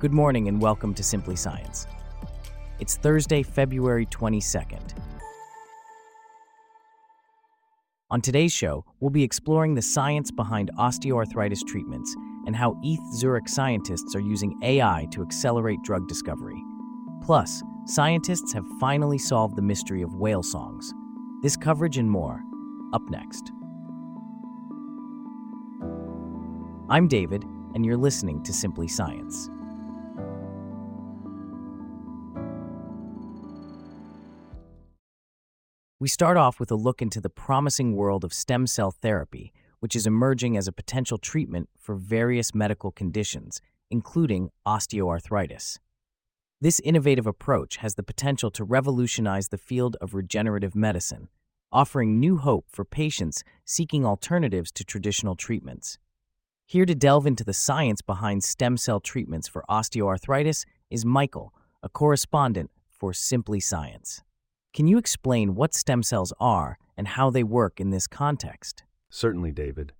Good morning and welcome to Simply Science. It's Thursday, February 22nd. On today's show, we'll be exploring the science behind osteoarthritis treatments and how ETH Zurich scientists are using AI to accelerate drug discovery. Plus, scientists have finally solved the mystery of whale songs. This coverage and more, up next. I'm David, and you're listening to Simply Science. We start off with a look into the promising world of stem cell therapy, which is emerging as a potential treatment for various medical conditions, including osteoarthritis. This innovative approach has the potential to revolutionize the field of regenerative medicine, offering new hope for patients seeking alternatives to traditional treatments. Here to delve into the science behind stem cell treatments for osteoarthritis is Michael, a correspondent for Simply Science. Can you explain what stem cells are and how they work in this context? Certainly, David.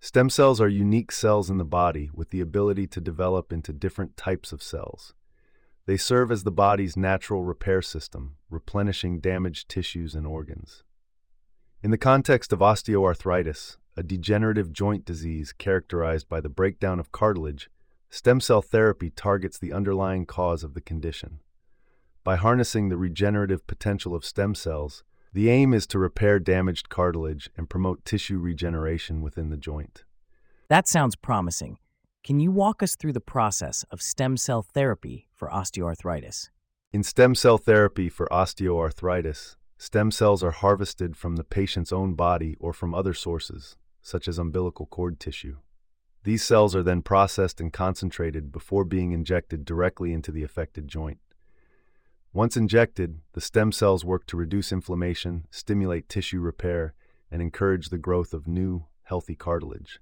Stem cells are unique cells in the body with the ability to develop into different types of cells. They serve as the body's natural repair system, replenishing damaged tissues and organs. In the context of osteoarthritis, a degenerative joint disease characterized by the breakdown of cartilage, stem cell therapy targets the underlying cause of the condition. By harnessing the regenerative potential of stem cells, the aim is to repair damaged cartilage and promote tissue regeneration within the joint. That sounds promising. Can you walk us through the process of stem cell therapy for osteoarthritis? In stem cell therapy for osteoarthritis, stem cells are harvested from the patient's own body or from other sources, such as umbilical cord tissue. These cells are then processed and concentrated before being injected directly into the affected joint. Once injected, the stem cells work to reduce inflammation, stimulate tissue repair, and encourage the growth of new, healthy cartilage.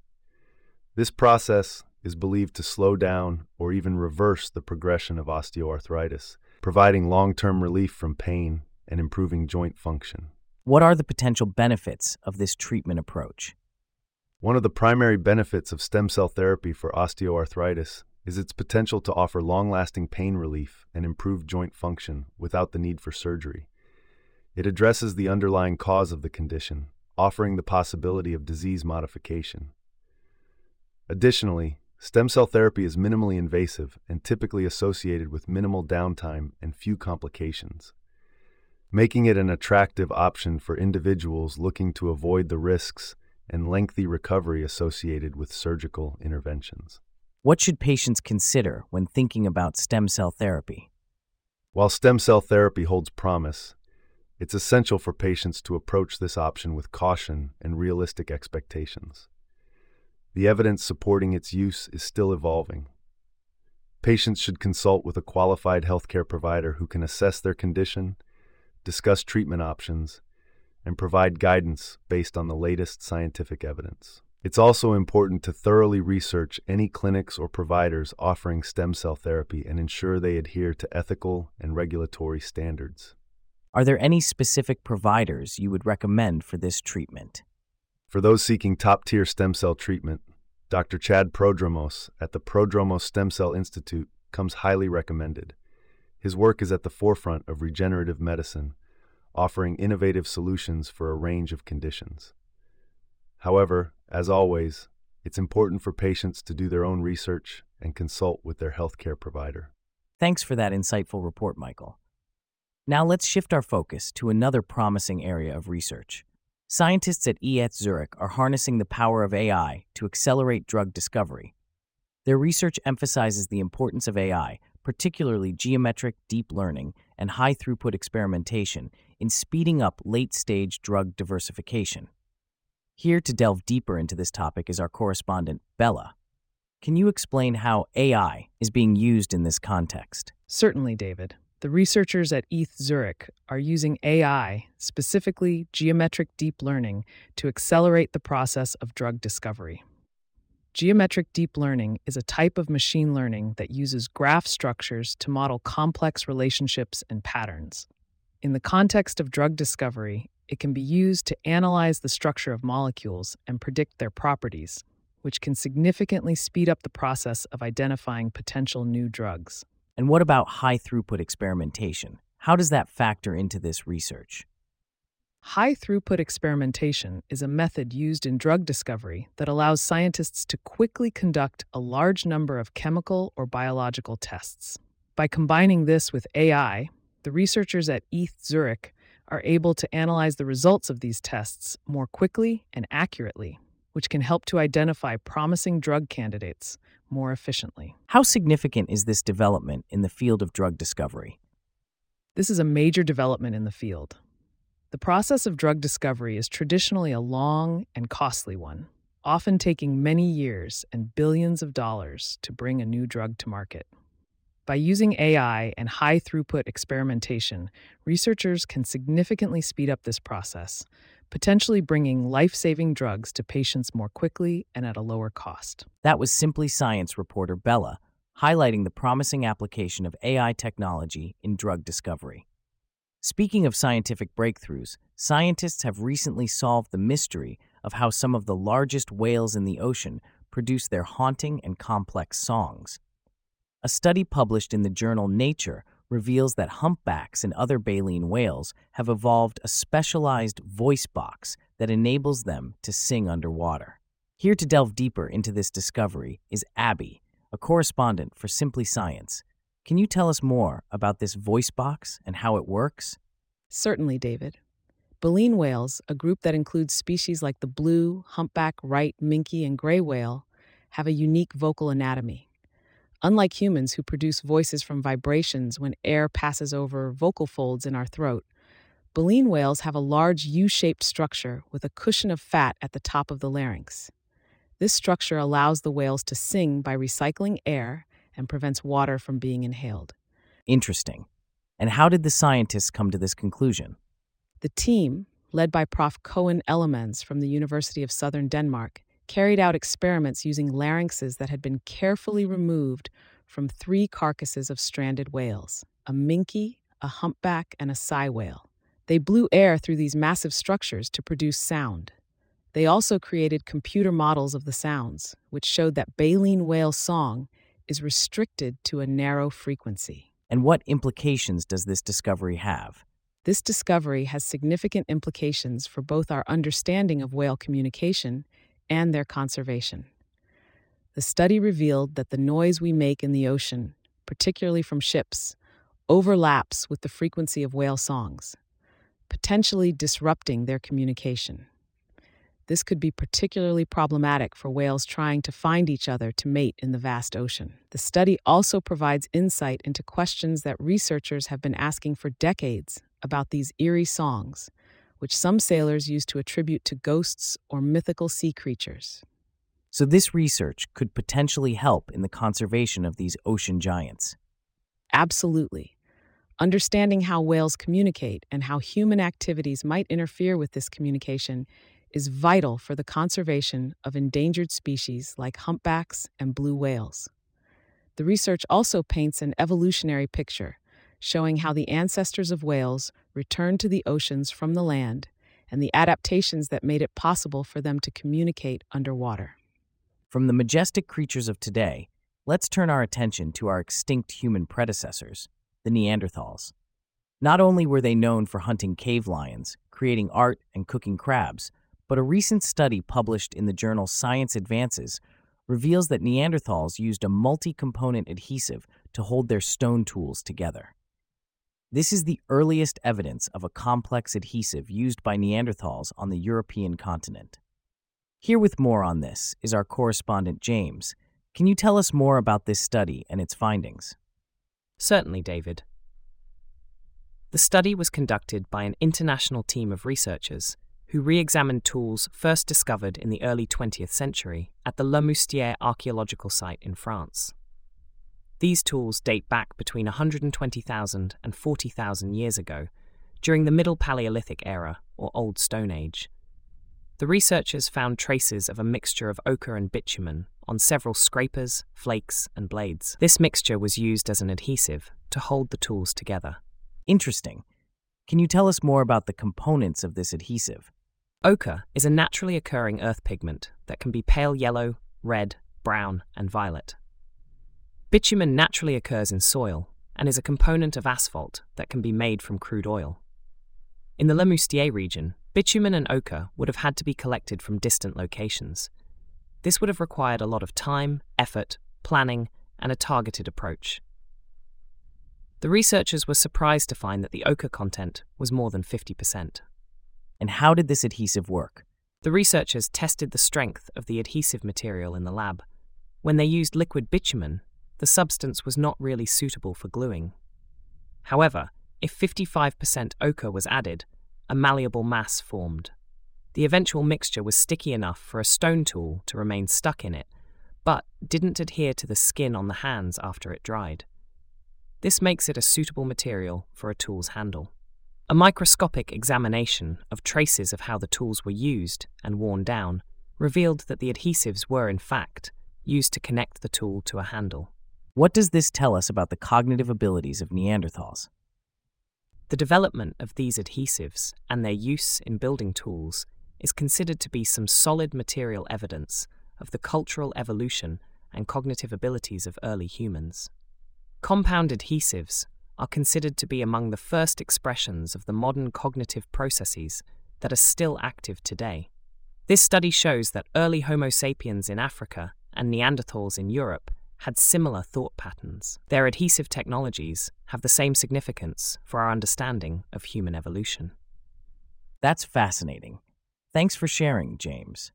This process is believed to slow down or even reverse the progression of osteoarthritis, providing long term relief from pain and improving joint function. What are the potential benefits of this treatment approach? One of the primary benefits of stem cell therapy for osteoarthritis is its potential to offer long lasting pain relief and improved joint function without the need for surgery. It addresses the underlying cause of the condition, offering the possibility of disease modification. Additionally, stem cell therapy is minimally invasive and typically associated with minimal downtime and few complications, making it an attractive option for individuals looking to avoid the risks and lengthy recovery associated with surgical interventions. What should patients consider when thinking about stem cell therapy? While stem cell therapy holds promise, it's essential for patients to approach this option with caution and realistic expectations. The evidence supporting its use is still evolving. Patients should consult with a qualified healthcare provider who can assess their condition, discuss treatment options, and provide guidance based on the latest scientific evidence. It's also important to thoroughly research any clinics or providers offering stem cell therapy and ensure they adhere to ethical and regulatory standards. Are there any specific providers you would recommend for this treatment? For those seeking top tier stem cell treatment, Dr. Chad Prodromos at the Prodromos Stem Cell Institute comes highly recommended. His work is at the forefront of regenerative medicine offering innovative solutions for a range of conditions. However, as always, it's important for patients to do their own research and consult with their healthcare provider. Thanks for that insightful report, Michael. Now let's shift our focus to another promising area of research. Scientists at ETH Zurich are harnessing the power of AI to accelerate drug discovery. Their research emphasizes the importance of AI, particularly geometric deep learning and high throughput experimentation, in speeding up late stage drug diversification. Here to delve deeper into this topic is our correspondent, Bella. Can you explain how AI is being used in this context? Certainly, David. The researchers at ETH Zurich are using AI, specifically geometric deep learning, to accelerate the process of drug discovery. Geometric deep learning is a type of machine learning that uses graph structures to model complex relationships and patterns. In the context of drug discovery, it can be used to analyze the structure of molecules and predict their properties, which can significantly speed up the process of identifying potential new drugs. And what about high throughput experimentation? How does that factor into this research? High throughput experimentation is a method used in drug discovery that allows scientists to quickly conduct a large number of chemical or biological tests. By combining this with AI, the researchers at ETH Zurich are able to analyze the results of these tests more quickly and accurately, which can help to identify promising drug candidates more efficiently. How significant is this development in the field of drug discovery? This is a major development in the field. The process of drug discovery is traditionally a long and costly one, often taking many years and billions of dollars to bring a new drug to market. By using AI and high throughput experimentation, researchers can significantly speed up this process, potentially bringing life saving drugs to patients more quickly and at a lower cost. That was Simply Science reporter Bella highlighting the promising application of AI technology in drug discovery. Speaking of scientific breakthroughs, scientists have recently solved the mystery of how some of the largest whales in the ocean produce their haunting and complex songs. A study published in the journal Nature reveals that humpbacks and other baleen whales have evolved a specialized voice box that enables them to sing underwater. Here to delve deeper into this discovery is Abby, a correspondent for Simply Science, can you tell us more about this voice box and how it works? Certainly, David. Baleen whales, a group that includes species like the blue, humpback, right, minke, and gray whale, have a unique vocal anatomy. Unlike humans who produce voices from vibrations when air passes over vocal folds in our throat, baleen whales have a large U shaped structure with a cushion of fat at the top of the larynx. This structure allows the whales to sing by recycling air and prevents water from being inhaled. Interesting. And how did the scientists come to this conclusion? The team, led by Prof. Coen Elemans from the University of Southern Denmark, carried out experiments using larynxes that had been carefully mm-hmm. removed from three carcasses of stranded whales a minke, a humpback, and a sei whale. They blew air through these massive structures to produce sound. They also created computer models of the sounds, which showed that baleen whale song is restricted to a narrow frequency. And what implications does this discovery have? This discovery has significant implications for both our understanding of whale communication and their conservation. The study revealed that the noise we make in the ocean, particularly from ships, overlaps with the frequency of whale songs, potentially disrupting their communication. This could be particularly problematic for whales trying to find each other to mate in the vast ocean. The study also provides insight into questions that researchers have been asking for decades about these eerie songs, which some sailors use to attribute to ghosts or mythical sea creatures. So, this research could potentially help in the conservation of these ocean giants. Absolutely. Understanding how whales communicate and how human activities might interfere with this communication is vital for the conservation of endangered species like humpbacks and blue whales. The research also paints an evolutionary picture, showing how the ancestors of whales returned to the oceans from the land and the adaptations that made it possible for them to communicate underwater. From the majestic creatures of today, let's turn our attention to our extinct human predecessors, the Neanderthals. Not only were they known for hunting cave lions, creating art, and cooking crabs, but a recent study published in the journal Science Advances reveals that Neanderthals used a multi component adhesive to hold their stone tools together. This is the earliest evidence of a complex adhesive used by Neanderthals on the European continent. Here with more on this is our correspondent James. Can you tell us more about this study and its findings? Certainly, David. The study was conducted by an international team of researchers who re examined tools first discovered in the early 20th century at the Le Moustier archaeological site in France. These tools date back between 120,000 and 40,000 years ago, during the Middle Paleolithic era or Old Stone Age. The researchers found traces of a mixture of ochre and bitumen on several scrapers, flakes, and blades. This mixture was used as an adhesive to hold the tools together. Interesting. Can you tell us more about the components of this adhesive? Ochre is a naturally occurring earth pigment that can be pale yellow, red, brown, and violet. Bitumen naturally occurs in soil and is a component of asphalt that can be made from crude oil. In the Le Moustier region, bitumen and ochre would have had to be collected from distant locations. This would have required a lot of time, effort, planning, and a targeted approach. The researchers were surprised to find that the ochre content was more than 50%. And how did this adhesive work? The researchers tested the strength of the adhesive material in the lab. When they used liquid bitumen, the substance was not really suitable for gluing. However, if 55% ochre was added, a malleable mass formed. The eventual mixture was sticky enough for a stone tool to remain stuck in it, but didn't adhere to the skin on the hands after it dried. This makes it a suitable material for a tool's handle. A microscopic examination of traces of how the tools were used and worn down revealed that the adhesives were, in fact, used to connect the tool to a handle. What does this tell us about the cognitive abilities of Neanderthals? The development of these adhesives and their use in building tools is considered to be some solid material evidence of the cultural evolution and cognitive abilities of early humans. Compound adhesives are considered to be among the first expressions of the modern cognitive processes that are still active today. This study shows that early Homo sapiens in Africa and Neanderthals in Europe had similar thought patterns. Their adhesive technologies have the same significance for our understanding of human evolution. That's fascinating. Thanks for sharing, James.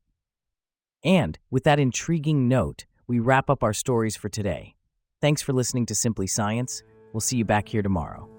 And with that intriguing note, we wrap up our stories for today. Thanks for listening to Simply Science. We'll see you back here tomorrow.